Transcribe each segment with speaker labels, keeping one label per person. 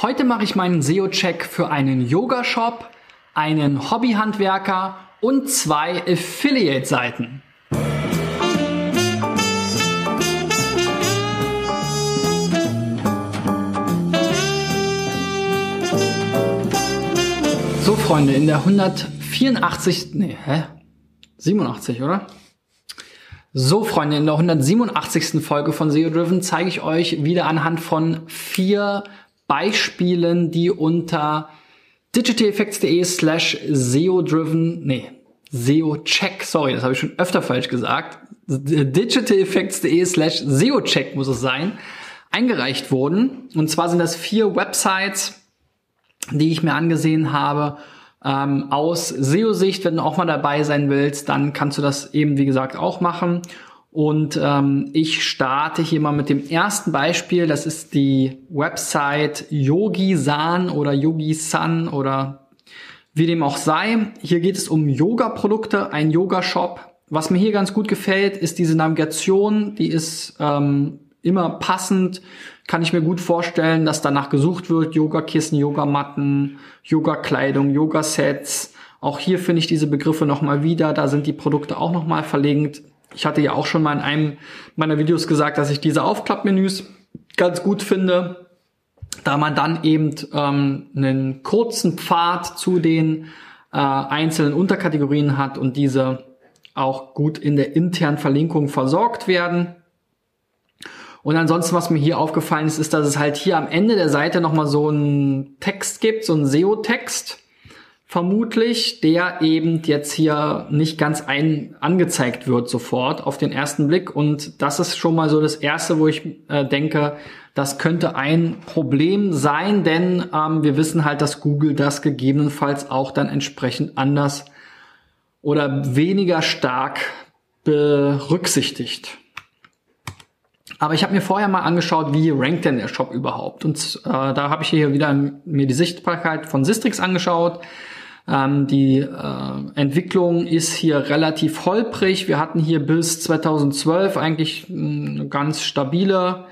Speaker 1: Heute mache ich meinen SEO-Check für einen Yoga-Shop, einen Hobbyhandwerker und zwei Affiliate-Seiten. So Freunde, in der 184, nee, hä? 87, oder? So, Freunde, in der 187. Folge von SEO Driven zeige ich euch wieder anhand von vier Beispielen, die unter digitaleffects.de slash SEO-driven, nee, SEO-check, sorry, das habe ich schon öfter falsch gesagt, digitaleffects.de slash SEO-check muss es sein, eingereicht wurden. Und zwar sind das vier Websites, die ich mir angesehen habe, ähm, aus SEO-Sicht. Wenn du auch mal dabei sein willst, dann kannst du das eben, wie gesagt, auch machen. Und ähm, ich starte hier mal mit dem ersten Beispiel. Das ist die Website Yogi-San oder Yogi-San oder wie dem auch sei. Hier geht es um Yoga-Produkte, ein Yoga-Shop. Was mir hier ganz gut gefällt, ist diese Navigation. Die ist ähm, immer passend. Kann ich mir gut vorstellen, dass danach gesucht wird. Yoga-Kissen, Yogamatten, Yoga-Kleidung, Yoga-Sets. Auch hier finde ich diese Begriffe nochmal wieder. Da sind die Produkte auch nochmal verlinkt. Ich hatte ja auch schon mal in einem meiner Videos gesagt, dass ich diese Aufklappmenüs ganz gut finde, da man dann eben ähm, einen kurzen Pfad zu den äh, einzelnen Unterkategorien hat und diese auch gut in der internen Verlinkung versorgt werden. Und ansonsten, was mir hier aufgefallen ist, ist, dass es halt hier am Ende der Seite nochmal so einen Text gibt, so einen SEO-Text vermutlich, der eben jetzt hier nicht ganz ein angezeigt wird sofort auf den ersten Blick. Und das ist schon mal so das Erste, wo ich äh, denke, das könnte ein Problem sein, denn ähm, wir wissen halt, dass Google das gegebenenfalls auch dann entsprechend anders oder weniger stark berücksichtigt. Aber ich habe mir vorher mal angeschaut, wie rankt denn der Shop überhaupt. Und äh, da habe ich hier wieder mir die Sichtbarkeit von Sistrix angeschaut. Ähm, die äh, Entwicklung ist hier relativ holprig. Wir hatten hier bis 2012 eigentlich eine ganz stabile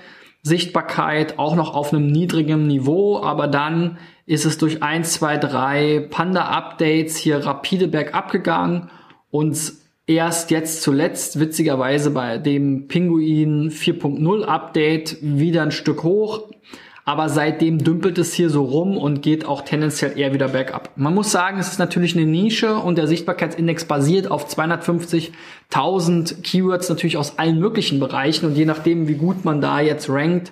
Speaker 1: Sichtbarkeit, auch noch auf einem niedrigen Niveau, aber dann ist es durch 1, 2, 3 Panda-Updates hier rapide bergab gegangen und erst jetzt zuletzt, witzigerweise bei dem Pinguin 4.0 Update, wieder ein Stück hoch. Aber seitdem dümpelt es hier so rum und geht auch tendenziell eher wieder bergab. Man muss sagen, es ist natürlich eine Nische und der Sichtbarkeitsindex basiert auf 250.000 Keywords natürlich aus allen möglichen Bereichen und je nachdem, wie gut man da jetzt rankt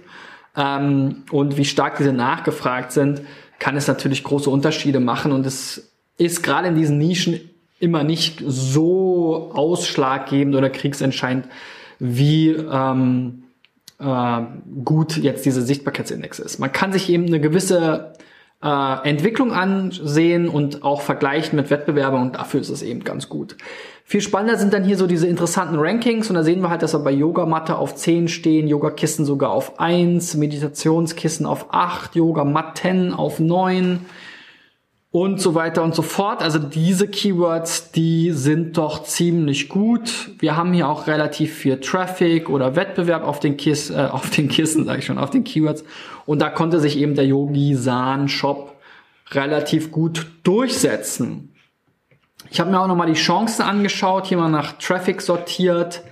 Speaker 1: ähm, und wie stark diese nachgefragt sind, kann es natürlich große Unterschiede machen und es ist gerade in diesen Nischen immer nicht so ausschlaggebend oder kriegsentscheidend wie ähm, äh, gut jetzt diese Sichtbarkeitsindex ist. Man kann sich eben eine gewisse äh, Entwicklung ansehen und auch vergleichen mit Wettbewerbern und dafür ist es eben ganz gut. Viel spannender sind dann hier so diese interessanten Rankings und da sehen wir halt, dass wir bei Yogamatte auf 10 stehen, Yogakissen sogar auf 1, Meditationskissen auf 8, Yogamatten auf 9, und so weiter und so fort. Also diese Keywords, die sind doch ziemlich gut. Wir haben hier auch relativ viel Traffic oder Wettbewerb auf den Kiss, äh, auf den Kissen, sage ich schon, auf den Keywords. Und da konnte sich eben der Yogi San Shop relativ gut durchsetzen. Ich habe mir auch nochmal die Chancen angeschaut, hier mal nach Traffic sortiert.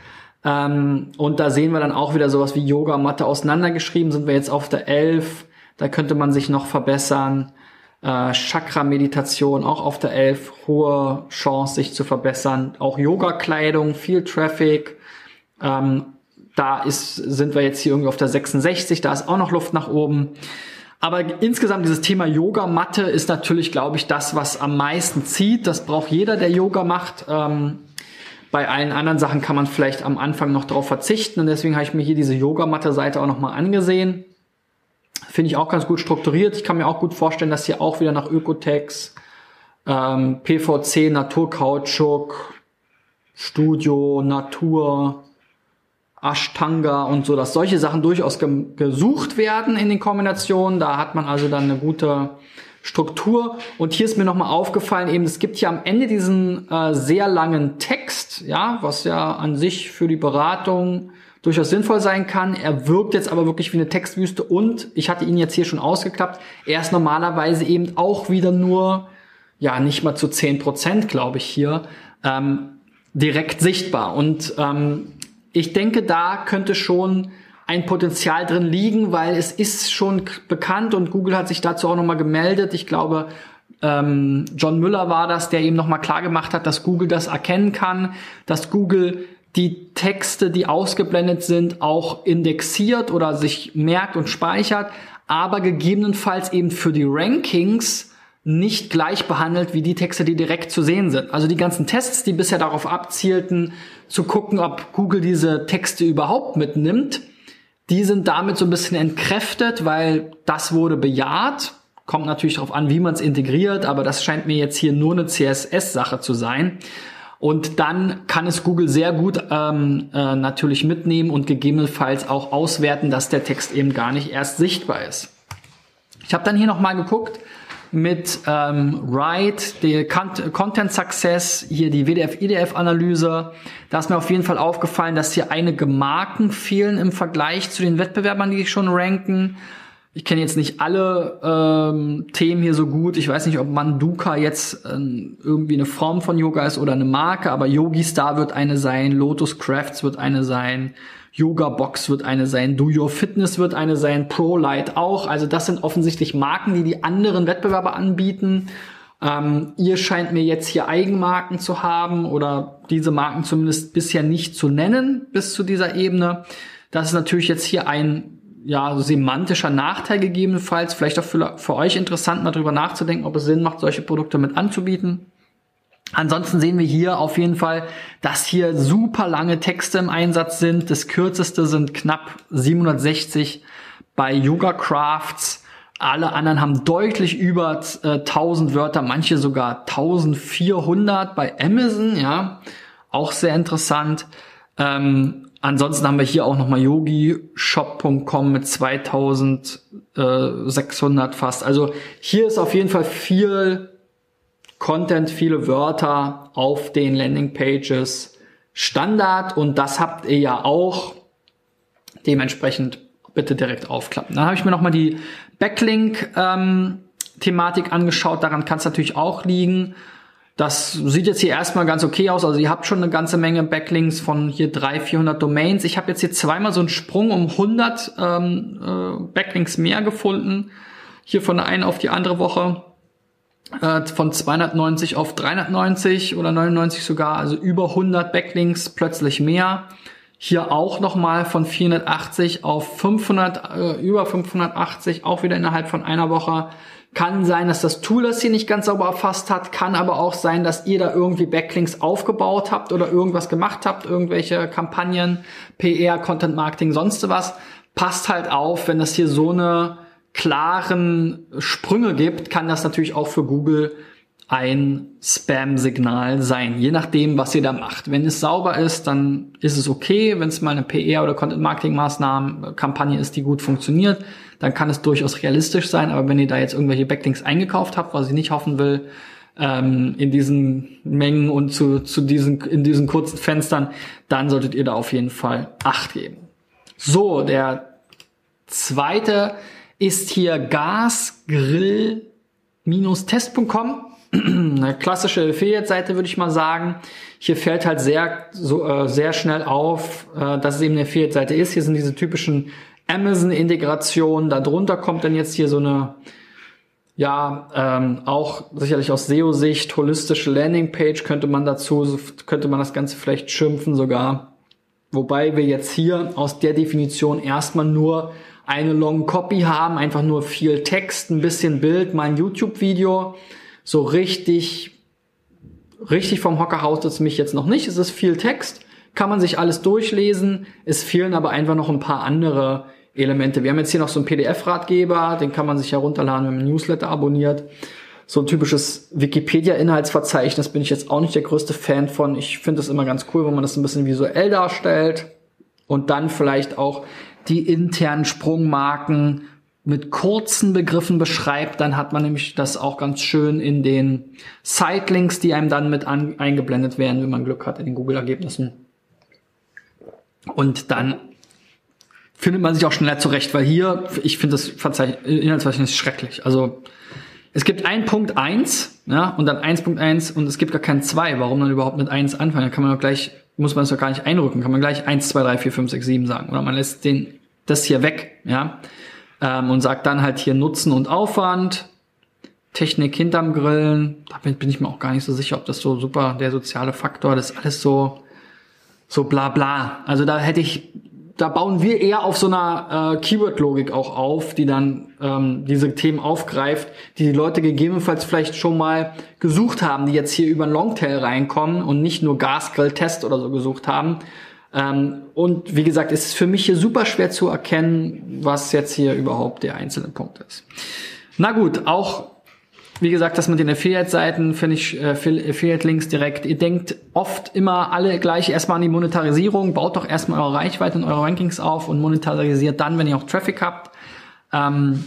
Speaker 1: Ähm, und da sehen wir dann auch wieder sowas wie Yoga Matte auseinandergeschrieben. Sind wir jetzt auf der 11. Da könnte man sich noch verbessern äh, Chakra-Meditation auch auf der 11, hohe Chance, sich zu verbessern. Auch Yoga-Kleidung, viel Traffic. Ähm, da ist, sind wir jetzt hier irgendwie auf der 66, da ist auch noch Luft nach oben. Aber insgesamt dieses Thema Yoga-Matte ist natürlich, glaube ich, das, was am meisten zieht. Das braucht jeder, der Yoga macht. Ähm, bei allen anderen Sachen kann man vielleicht am Anfang noch darauf verzichten. Und deswegen habe ich mir hier diese Yogamatte-Seite auch nochmal angesehen. Finde ich auch ganz gut strukturiert. Ich kann mir auch gut vorstellen, dass hier auch wieder nach Ökotex, ähm, PVC, Naturkautschuk, Studio, Natur, Ashtanga und so, dass solche Sachen durchaus ge gesucht werden in den Kombinationen. Da hat man also dann eine gute Struktur. Und hier ist mir nochmal aufgefallen, eben, es gibt hier am Ende diesen äh, sehr langen Text, ja, was ja an sich für die Beratung durchaus sinnvoll sein kann. Er wirkt jetzt aber wirklich wie eine Textwüste und ich hatte ihn jetzt hier schon ausgeklappt. Er ist normalerweise eben auch wieder nur, ja, nicht mal zu zehn Prozent, glaube ich, hier, ähm, direkt sichtbar. Und ähm, ich denke, da könnte schon ein Potenzial drin liegen, weil es ist schon bekannt und Google hat sich dazu auch nochmal gemeldet. Ich glaube, ähm, John Müller war das, der eben nochmal klar gemacht hat, dass Google das erkennen kann, dass Google die Texte, die ausgeblendet sind, auch indexiert oder sich merkt und speichert, aber gegebenenfalls eben für die Rankings nicht gleich behandelt wie die Texte, die direkt zu sehen sind. Also die ganzen Tests, die bisher darauf abzielten, zu gucken, ob Google diese Texte überhaupt mitnimmt, die sind damit so ein bisschen entkräftet, weil das wurde bejaht. Kommt natürlich darauf an, wie man es integriert, aber das scheint mir jetzt hier nur eine CSS-Sache zu sein. Und dann kann es Google sehr gut ähm, äh, natürlich mitnehmen und gegebenenfalls auch auswerten, dass der Text eben gar nicht erst sichtbar ist. Ich habe dann hier nochmal geguckt, mit ähm, Write, der Content Success, hier die WDF-IDF-Analyse. Da ist mir auf jeden Fall aufgefallen, dass hier einige Marken fehlen im Vergleich zu den Wettbewerbern, die schon ranken. Ich kenne jetzt nicht alle ähm, Themen hier so gut. Ich weiß nicht, ob Manduka jetzt ähm, irgendwie eine Form von Yoga ist oder eine Marke, aber Yogi Star wird eine sein, Lotus Crafts wird eine sein, Yoga Box wird eine sein, Do Your Fitness wird eine sein, Pro Light auch. Also das sind offensichtlich Marken, die die anderen Wettbewerber anbieten. Ähm, ihr scheint mir jetzt hier Eigenmarken zu haben oder diese Marken zumindest bisher nicht zu nennen bis zu dieser Ebene. Das ist natürlich jetzt hier ein ja, semantischer Nachteil gegebenenfalls. Vielleicht auch für, für euch interessant, mal drüber nachzudenken, ob es Sinn macht, solche Produkte mit anzubieten. Ansonsten sehen wir hier auf jeden Fall, dass hier super lange Texte im Einsatz sind. Das kürzeste sind knapp 760 bei Yoga Crafts. Alle anderen haben deutlich über äh, 1000 Wörter, manche sogar 1400 bei Amazon, ja. Auch sehr interessant. Ähm, ansonsten haben wir hier auch nochmal yogishop.com mit 2600 fast. Also hier ist auf jeden Fall viel Content, viele Wörter auf den Landingpages Standard und das habt ihr ja auch. Dementsprechend bitte direkt aufklappen. Dann habe ich mir nochmal die Backlink-Thematik ähm, angeschaut. Daran kann es natürlich auch liegen. Das sieht jetzt hier erstmal ganz okay aus. Also ihr habt schon eine ganze Menge Backlinks von hier 300, 400 Domains. Ich habe jetzt hier zweimal so einen Sprung um 100 ähm, äh, Backlinks mehr gefunden. Hier von der einen auf die andere Woche äh, von 290 auf 390 oder 99 sogar, also über 100 Backlinks plötzlich mehr. Hier auch nochmal von 480 auf 500, äh, über 580, auch wieder innerhalb von einer Woche. Kann sein, dass das Tool das hier nicht ganz sauber erfasst hat, kann aber auch sein, dass ihr da irgendwie Backlinks aufgebaut habt oder irgendwas gemacht habt, irgendwelche Kampagnen, PR, Content Marketing, sonst was. Passt halt auf, wenn das hier so eine klaren Sprünge gibt, kann das natürlich auch für Google ein Spam-Signal sein, je nachdem, was ihr da macht. Wenn es sauber ist, dann ist es okay. Wenn es mal eine PR- oder Content-Marketing-Maßnahmen-Kampagne ist, die gut funktioniert, dann kann es durchaus realistisch sein. Aber wenn ihr da jetzt irgendwelche Backlinks eingekauft habt, was ich nicht hoffen will, ähm, in diesen Mengen und zu, zu diesen, in diesen kurzen Fenstern, dann solltet ihr da auf jeden Fall Acht geben. So, der zweite ist hier gasgrill-test.com. Eine klassische Affiliate-Seite würde ich mal sagen. Hier fällt halt sehr, so, äh, sehr schnell auf, äh, dass es eben eine Affiliate-Seite ist. Hier sind diese typischen Amazon-Integrationen. Darunter kommt dann jetzt hier so eine, ja, ähm, auch sicherlich aus SEO-Sicht holistische Landing-Page könnte man dazu, könnte man das Ganze vielleicht schimpfen sogar. Wobei wir jetzt hier aus der Definition erstmal nur eine Long Copy haben, einfach nur viel Text, ein bisschen Bild, mein YouTube-Video. So richtig, richtig vom Hocker haut es mich jetzt noch nicht. Es ist viel Text, kann man sich alles durchlesen. Es fehlen aber einfach noch ein paar andere Elemente. Wir haben jetzt hier noch so einen PDF-Ratgeber, den kann man sich herunterladen, wenn man Newsletter abonniert. So ein typisches Wikipedia-Inhaltsverzeichnis bin ich jetzt auch nicht der größte Fan von. Ich finde es immer ganz cool, wenn man das ein bisschen visuell darstellt und dann vielleicht auch die internen Sprungmarken mit kurzen Begriffen beschreibt, dann hat man nämlich das auch ganz schön in den Sitelinks, die einem dann mit an, eingeblendet werden, wenn man Glück hat in den Google-Ergebnissen. Und dann findet man sich auch schneller zurecht, weil hier, ich finde das Inhaltsverzeichnis schrecklich. Also es gibt ein Punkt eins, ja, und dann 1.1 und es gibt gar kein zwei. Warum dann überhaupt mit eins anfangen? Da kann man doch gleich, muss man es doch gar nicht einrücken, kann man gleich eins, zwei, drei, vier, fünf, sechs, sieben sagen. Oder man lässt den, das hier weg, ja, ähm, und sagt dann halt hier Nutzen und Aufwand, Technik hinterm Grillen. Da bin, bin ich mir auch gar nicht so sicher, ob das so super der soziale Faktor, das ist alles so, so bla bla. Also da hätte ich da bauen wir eher auf so einer äh, Keyword-Logik auch auf, die dann ähm, diese Themen aufgreift, die die Leute gegebenenfalls vielleicht schon mal gesucht haben, die jetzt hier über einen Longtail reinkommen und nicht nur Gasgrill-Test oder so gesucht haben. Ähm, und wie gesagt, es ist für mich hier super schwer zu erkennen, was jetzt hier überhaupt der einzelne Punkt ist. Na gut, auch wie gesagt, das mit den Affiliate-Seiten finde ich, äh, Affiliate-Links direkt. Ihr denkt oft immer alle gleich erstmal an die Monetarisierung. Baut doch erstmal eure Reichweite und eure Rankings auf und monetarisiert dann, wenn ihr auch Traffic habt. Ähm,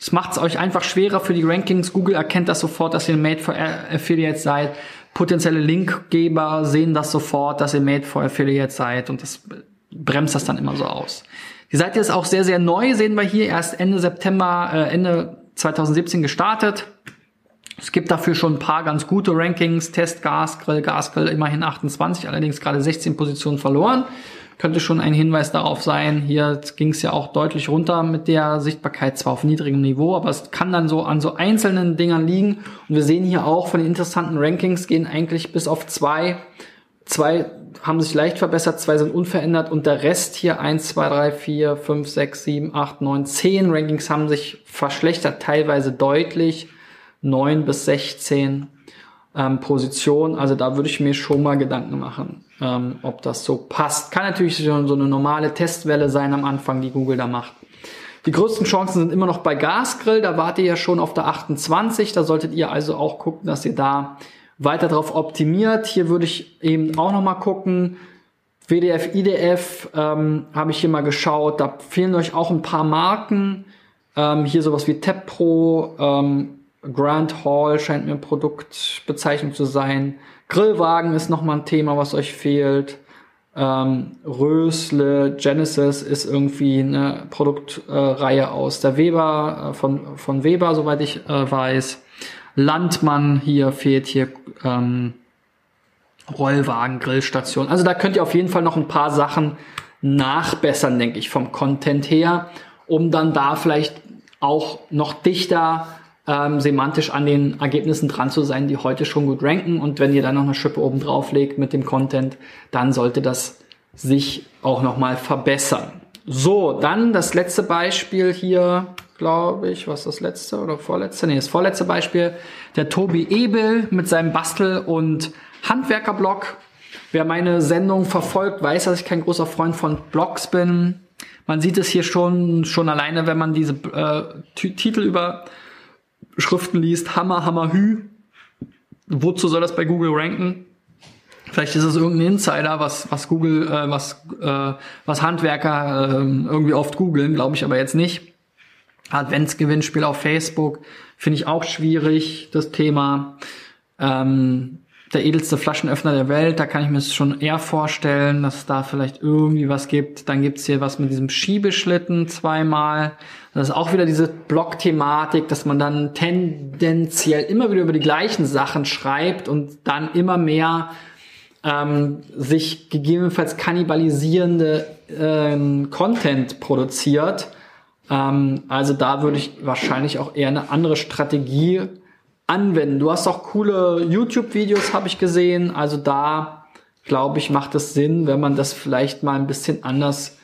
Speaker 1: es macht es euch einfach schwerer für die Rankings. Google erkennt das sofort, dass ihr Made for Affiliates seid. Potenzielle Linkgeber sehen das sofort, dass ihr Made for Affiliates seid und das bremst das dann immer so aus. Die Seite ist auch sehr, sehr neu, sehen wir hier, erst Ende September, äh, Ende 2017 gestartet. Es gibt dafür schon ein paar ganz gute Rankings. Test Gasgrill, Gasgrill immerhin 28, allerdings gerade 16 Positionen verloren. Könnte schon ein Hinweis darauf sein. Hier ging es ja auch deutlich runter mit der Sichtbarkeit, zwar auf niedrigem Niveau, aber es kann dann so an so einzelnen Dingern liegen. Und wir sehen hier auch von den interessanten Rankings gehen eigentlich bis auf zwei. Zwei haben sich leicht verbessert, zwei sind unverändert und der Rest hier eins, zwei, drei, vier, fünf, sechs, sieben, acht, neun, zehn Rankings haben sich verschlechtert, teilweise deutlich 9 bis 16 ähm, Positionen. Also da würde ich mir schon mal Gedanken machen, ähm, ob das so passt. Kann natürlich schon so eine normale Testwelle sein am Anfang, die Google da macht. Die größten Chancen sind immer noch bei Gasgrill. Da wart ihr ja schon auf der 28. Da solltet ihr also auch gucken, dass ihr da weiter drauf optimiert. Hier würde ich eben auch noch mal gucken. WDF, IDF ähm, habe ich hier mal geschaut. Da fehlen euch auch ein paar Marken. Ähm, hier sowas wie Pro, ähm, Grand Hall scheint mir Produktbezeichnung zu sein. Grillwagen ist nochmal ein Thema, was euch fehlt. Ähm, Rösle, Genesis ist irgendwie eine Produktreihe äh, aus der Weber, äh, von, von Weber, soweit ich äh, weiß. Landmann hier fehlt hier ähm, Rollwagen, Grillstation. Also da könnt ihr auf jeden Fall noch ein paar Sachen nachbessern, denke ich, vom Content her, um dann da vielleicht auch noch dichter ähm, semantisch an den Ergebnissen dran zu sein, die heute schon gut ranken. Und wenn ihr dann noch eine Schippe oben drauf legt mit dem Content, dann sollte das sich auch nochmal verbessern. So, dann das letzte Beispiel hier, glaube ich, was das letzte oder vorletzte? Nee, das vorletzte Beispiel. Der Tobi Ebel mit seinem Bastel- und Handwerkerblog. Wer meine Sendung verfolgt, weiß, dass ich kein großer Freund von Blogs bin. Man sieht es hier schon, schon alleine, wenn man diese äh, Titel über Schriften liest, Hammer, Hammer, Hü. Wozu soll das bei Google ranken? Vielleicht ist es irgendein Insider, was, was Google, äh, was, äh, was Handwerker äh, irgendwie oft googeln, glaube ich aber jetzt nicht. Adventsgewinnspiel auf Facebook finde ich auch schwierig, das Thema. Ähm, der edelste Flaschenöffner der Welt, da kann ich mir es schon eher vorstellen, dass es da vielleicht irgendwie was gibt. Dann gibt's hier was mit diesem Schiebeschlitten zweimal. Das ist auch wieder diese Blog-Thematik, dass man dann tendenziell immer wieder über die gleichen Sachen schreibt und dann immer mehr ähm, sich gegebenenfalls kannibalisierende ähm, Content produziert. Ähm, also da würde ich wahrscheinlich auch eher eine andere Strategie anwenden. Du hast auch coole YouTube-Videos, habe ich gesehen. Also da, glaube ich, macht es Sinn, wenn man das vielleicht mal ein bisschen anders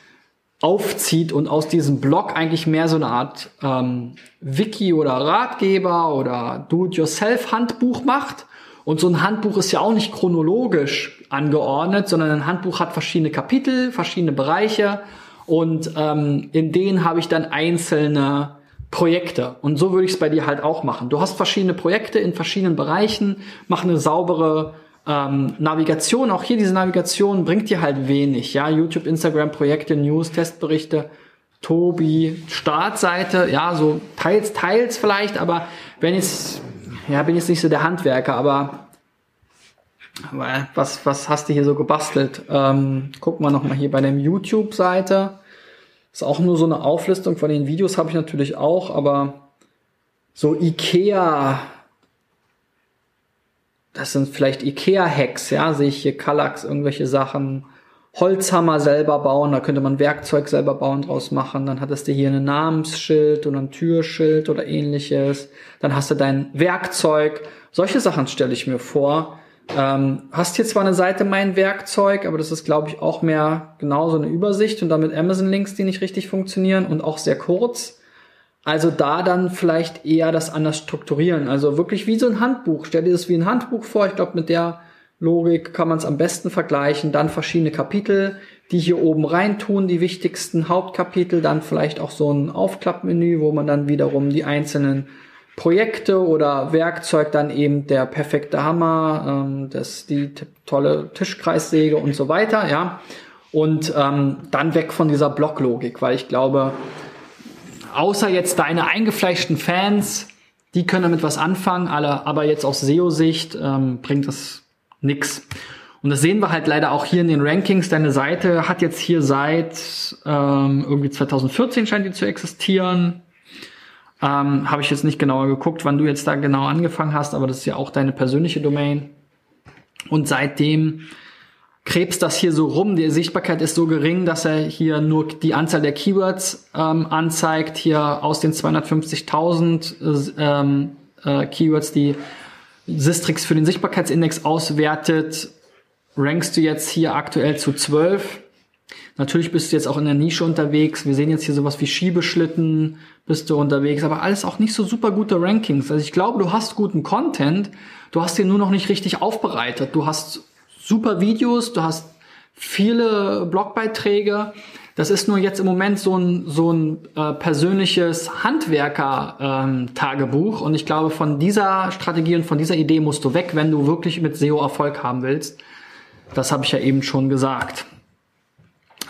Speaker 1: aufzieht und aus diesem Blog eigentlich mehr so eine Art ähm, Wiki oder Ratgeber oder Do-it-yourself-Handbuch macht. Und so ein Handbuch ist ja auch nicht chronologisch angeordnet, sondern ein Handbuch hat verschiedene Kapitel, verschiedene Bereiche und ähm, in denen habe ich dann einzelne Projekte. Und so würde ich es bei dir halt auch machen. Du hast verschiedene Projekte in verschiedenen Bereichen, mach eine saubere ähm, Navigation, auch hier diese Navigation bringt dir halt wenig. Ja, YouTube, Instagram, Projekte, News, Testberichte, Tobi, Startseite, ja, so teils, teils vielleicht, aber wenn jetzt, ja, bin jetzt nicht so der Handwerker, aber was, was hast du hier so gebastelt? Ähm, gucken wir nochmal hier bei der YouTube-Seite. Ist auch nur so eine Auflistung von den Videos habe ich natürlich auch, aber so Ikea, das sind vielleicht Ikea-Hacks, ja, sehe ich hier Kallax, irgendwelche Sachen. Holzhammer selber bauen, da könnte man Werkzeug selber bauen draus machen. Dann hattest du hier ein Namensschild oder ein Türschild oder ähnliches. Dann hast du dein Werkzeug. Solche Sachen stelle ich mir vor. Ähm, hast hier zwar eine Seite mein Werkzeug, aber das ist, glaube ich, auch mehr genauso eine Übersicht und damit Amazon-Links, die nicht richtig funktionieren und auch sehr kurz. Also da dann vielleicht eher das anders strukturieren. Also wirklich wie so ein Handbuch. Stell dir das wie ein Handbuch vor. Ich glaube, mit der Logik kann man es am besten vergleichen. Dann verschiedene Kapitel, die hier oben reintun, die wichtigsten Hauptkapitel. Dann vielleicht auch so ein Aufklappmenü, wo man dann wiederum die einzelnen Projekte oder Werkzeug, dann eben der perfekte Hammer, ähm, das, die tolle Tischkreissäge und so weiter, ja. Und ähm, dann weg von dieser Blocklogik, weil ich glaube, außer jetzt deine eingefleischten Fans, die können damit was anfangen, alle, aber jetzt aus SEO-Sicht ähm, bringt das nix. Und das sehen wir halt leider auch hier in den Rankings. Deine Seite hat jetzt hier seit ähm, irgendwie 2014 scheint die zu existieren. Ähm, Habe ich jetzt nicht genauer geguckt, wann du jetzt da genau angefangen hast, aber das ist ja auch deine persönliche Domain. Und seitdem krebst das hier so rum. Die Sichtbarkeit ist so gering, dass er hier nur die Anzahl der Keywords ähm, anzeigt. Hier aus den 250.000 ähm, äh, Keywords, die Sistrix für den Sichtbarkeitsindex auswertet, rankst du jetzt hier aktuell zu 12. Natürlich bist du jetzt auch in der Nische unterwegs. Wir sehen jetzt hier sowas wie Schiebeschlitten, bist du unterwegs, aber alles auch nicht so super gute Rankings. Also ich glaube, du hast guten Content, du hast den nur noch nicht richtig aufbereitet. Du hast super Videos, du hast viele Blogbeiträge. Das ist nur jetzt im Moment so ein, so ein äh, persönliches Handwerker-Tagebuch. Ähm, und ich glaube, von dieser Strategie und von dieser Idee musst du weg, wenn du wirklich mit SEO Erfolg haben willst. Das habe ich ja eben schon gesagt.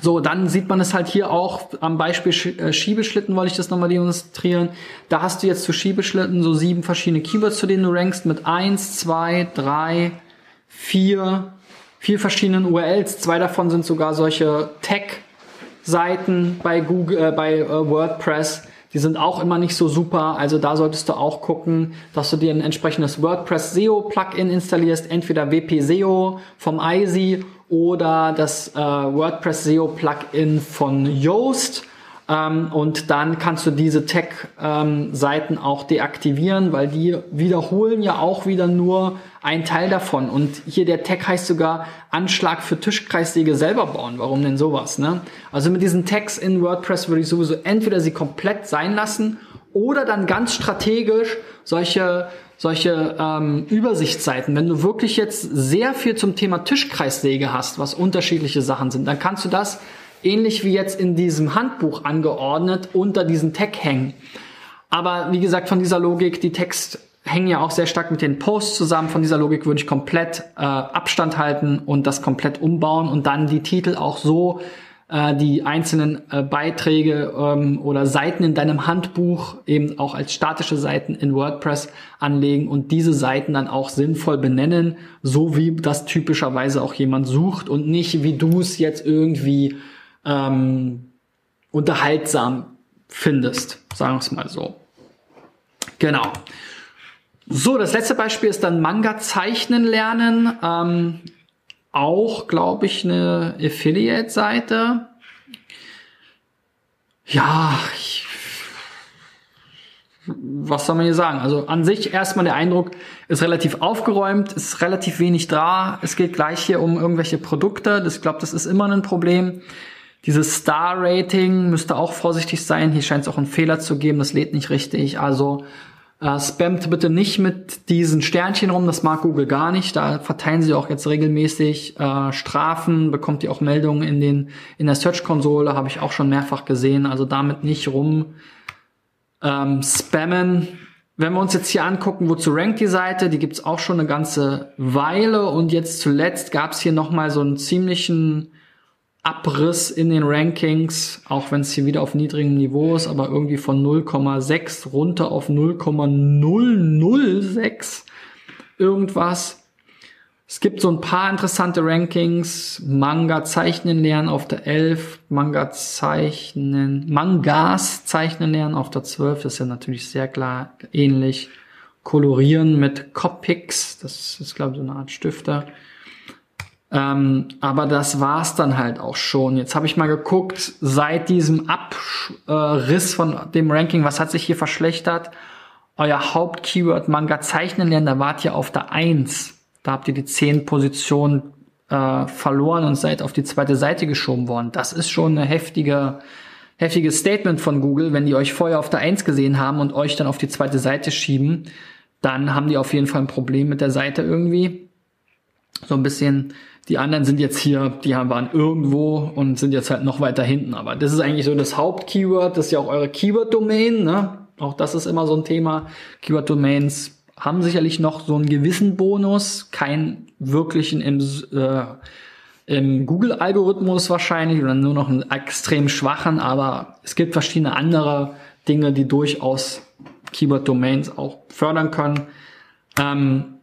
Speaker 1: So, dann sieht man es halt hier auch am Beispiel äh, Schiebeschlitten, wollte ich das nochmal demonstrieren. Da hast du jetzt zu Schiebeschlitten so sieben verschiedene Keywords, zu denen du rankst mit eins, zwei, drei, vier, vier verschiedenen URLs. Zwei davon sind sogar solche Tech-Seiten bei Google, äh, bei äh, WordPress. Die sind auch immer nicht so super. Also da solltest du auch gucken, dass du dir ein entsprechendes WordPress SEO Plugin installierst, entweder WP SEO vom ISI oder das äh, WordPress SEO Plugin von Yoast. Ähm, und dann kannst du diese Tech-Seiten ähm, auch deaktivieren, weil die wiederholen ja auch wieder nur ein Teil davon. Und hier der Tag heißt sogar Anschlag für Tischkreissäge selber bauen. Warum denn sowas? Ne? Also mit diesen Tags in WordPress würde ich sowieso entweder sie komplett sein lassen oder dann ganz strategisch solche solche ähm, Übersichtsseiten, wenn du wirklich jetzt sehr viel zum Thema Tischkreissäge hast, was unterschiedliche Sachen sind, dann kannst du das ähnlich wie jetzt in diesem Handbuch angeordnet unter diesen Tag hängen. Aber wie gesagt, von dieser Logik, die Text hängen ja auch sehr stark mit den Posts zusammen. Von dieser Logik würde ich komplett äh, Abstand halten und das komplett umbauen und dann die Titel auch so äh, die einzelnen äh, Beiträge ähm, oder Seiten in deinem Handbuch eben auch als statische Seiten in WordPress anlegen und diese Seiten dann auch sinnvoll benennen, so wie das typischerweise auch jemand sucht und nicht wie du es jetzt irgendwie ähm, unterhaltsam findest, sagen wir es mal so. Genau. So, das letzte Beispiel ist dann Manga zeichnen lernen. Ähm, auch, glaube ich, eine Affiliate-Seite. Ja, ich, was soll man hier sagen? Also an sich erstmal der Eindruck ist relativ aufgeräumt, ist relativ wenig da. Es geht gleich hier um irgendwelche Produkte. Das, glaube, das ist immer ein Problem. Dieses Star-Rating müsste auch vorsichtig sein. Hier scheint es auch einen Fehler zu geben. Das lädt nicht richtig. Also äh, spamt bitte nicht mit diesen Sternchen rum, das mag Google gar nicht. Da verteilen sie auch jetzt regelmäßig äh, Strafen, bekommt ihr auch Meldungen in den in der Search-Konsole, habe ich auch schon mehrfach gesehen. Also damit nicht rum ähm, spammen. Wenn wir uns jetzt hier angucken, wozu rankt die Seite, die gibt's auch schon eine ganze Weile und jetzt zuletzt gab's hier nochmal so einen ziemlichen Abriss in den Rankings, auch wenn es hier wieder auf niedrigem Niveau ist, aber irgendwie von 0,6 runter auf 0,006 irgendwas. Es gibt so ein paar interessante Rankings. Manga zeichnen lernen auf der 11, Manga zeichnen, Mangas zeichnen lernen auf der 12, das ist ja natürlich sehr klar ähnlich. Kolorieren mit Copics, das ist glaube ich so eine Art Stifter. Ähm, aber das war's dann halt auch schon. Jetzt habe ich mal geguckt, seit diesem Abriss von dem Ranking, was hat sich hier verschlechtert? Euer Hauptkeyword Manga zeichnen lernen, da wart ihr auf der 1 da habt ihr die zehn Positionen äh, verloren und seid auf die zweite Seite geschoben worden. Das ist schon eine heftige, heftiges Statement von Google. Wenn die euch vorher auf der Eins gesehen haben und euch dann auf die zweite Seite schieben, dann haben die auf jeden Fall ein Problem mit der Seite irgendwie. So ein bisschen, die anderen sind jetzt hier, die haben, waren irgendwo und sind jetzt halt noch weiter hinten. Aber das ist eigentlich so das Hauptkeyword, das ist ja auch eure Keyword-Domain, ne? Auch das ist immer so ein Thema. Keyword-Domains haben sicherlich noch so einen gewissen Bonus, keinen wirklichen im, äh, im Google-Algorithmus wahrscheinlich oder nur noch einen extrem schwachen, aber es gibt verschiedene andere Dinge, die durchaus Keyword-Domains auch fördern können. Ähm,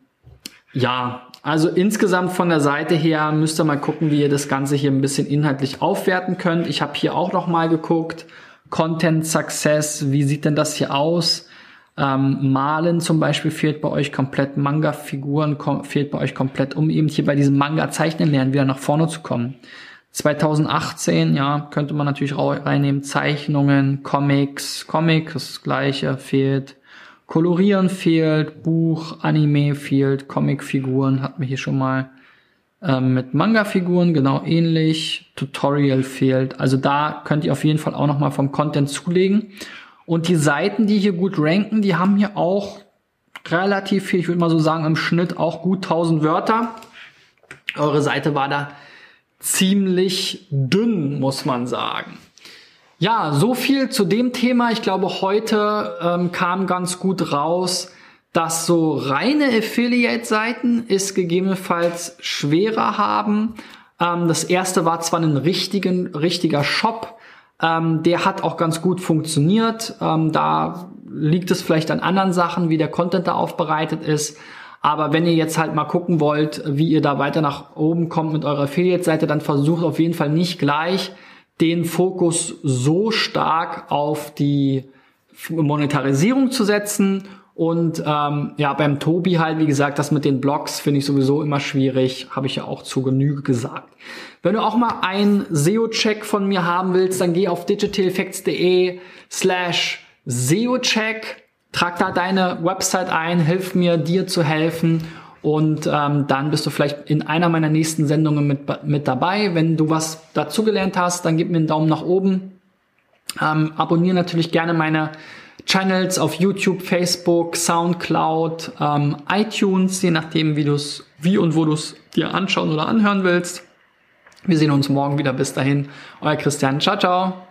Speaker 1: ja, also insgesamt von der Seite her müsst ihr mal gucken, wie ihr das Ganze hier ein bisschen inhaltlich aufwerten könnt. Ich habe hier auch noch mal geguckt, Content Success, wie sieht denn das hier aus? Ähm, Malen zum Beispiel fehlt bei euch komplett, Manga-Figuren fehlt bei euch komplett, um eben hier bei diesem Manga-Zeichnen lernen wieder nach vorne zu kommen. 2018, ja, könnte man natürlich reinnehmen, Zeichnungen, Comics, Comic, das gleiche, fehlt. Kolorieren fehlt, Buch, Anime fehlt, Comic-Figuren hatten wir hier schon mal. Ähm, mit Manga-Figuren genau ähnlich, Tutorial fehlt. Also da könnt ihr auf jeden Fall auch nochmal vom Content zulegen. Und die Seiten, die hier gut ranken, die haben hier auch relativ viel, ich würde mal so sagen, im Schnitt auch gut 1000 Wörter. Eure Seite war da ziemlich dünn, muss man sagen. Ja, so viel zu dem Thema. Ich glaube, heute ähm, kam ganz gut raus, dass so reine Affiliate-Seiten es gegebenenfalls schwerer haben. Ähm, das erste war zwar ein richtigen, richtiger Shop, ähm, der hat auch ganz gut funktioniert. Ähm, da liegt es vielleicht an anderen Sachen, wie der Content da aufbereitet ist. Aber wenn ihr jetzt halt mal gucken wollt, wie ihr da weiter nach oben kommt mit eurer Affiliate-Seite, dann versucht auf jeden Fall nicht gleich den Fokus so stark auf die Monetarisierung zu setzen und ähm, ja, beim Tobi halt, wie gesagt, das mit den Blogs finde ich sowieso immer schwierig, habe ich ja auch zu Genüge gesagt. Wenn du auch mal einen SEO-Check von mir haben willst, dann geh auf digitaleffects.de slash SEO-Check, trag da deine Website ein, hilf mir, dir zu helfen und ähm, dann bist du vielleicht in einer meiner nächsten Sendungen mit, mit dabei. Wenn du was dazugelernt hast, dann gib mir einen Daumen nach oben. Ähm, abonniere natürlich gerne meine Channels auf YouTube, Facebook, Soundcloud, ähm, iTunes, je nachdem, wie du es, wie und wo du es dir anschauen oder anhören willst. Wir sehen uns morgen wieder. Bis dahin, euer Christian. Ciao, ciao.